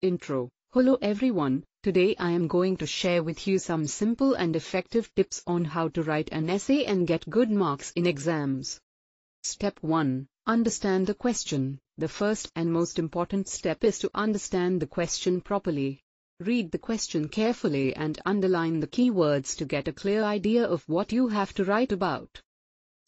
Intro Hello everyone, today I am going to share with you some simple and effective tips on how to write an essay and get good marks in exams. Step 1 Understand the question. The first and most important step is to understand the question properly. Read the question carefully and underline the keywords to get a clear idea of what you have to write about.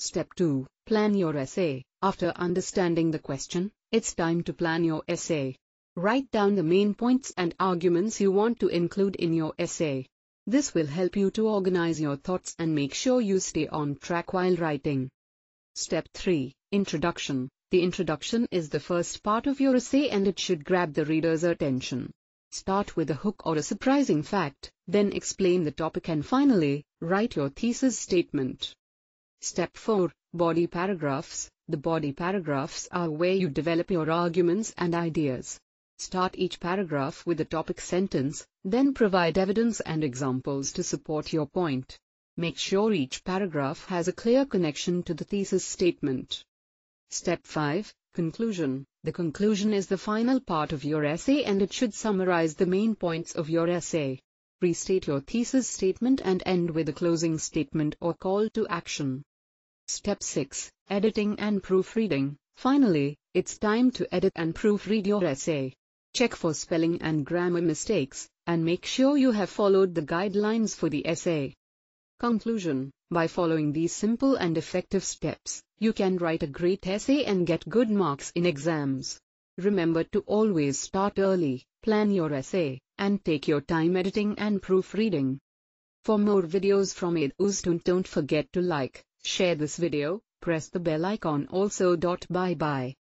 Step 2 Plan your essay. After understanding the question, it's time to plan your essay. Write down the main points and arguments you want to include in your essay. This will help you to organize your thoughts and make sure you stay on track while writing. Step 3 Introduction The introduction is the first part of your essay and it should grab the reader's attention. Start with a hook or a surprising fact, then explain the topic and finally, write your thesis statement. Step 4 Body paragraphs The body paragraphs are where you develop your arguments and ideas. Start each paragraph with a topic sentence, then provide evidence and examples to support your point. Make sure each paragraph has a clear connection to the thesis statement. Step 5 Conclusion The conclusion is the final part of your essay and it should summarize the main points of your essay. Restate your thesis statement and end with a closing statement or call to action. Step 6 Editing and Proofreading Finally, it's time to edit and proofread your essay. Check for spelling and grammar mistakes, and make sure you have followed the guidelines for the essay. Conclusion By following these simple and effective steps, you can write a great essay and get good marks in exams. Remember to always start early, plan your essay, and take your time editing and proofreading. For more videos from EduStunt don't forget to like, share this video, press the bell icon also. Bye bye.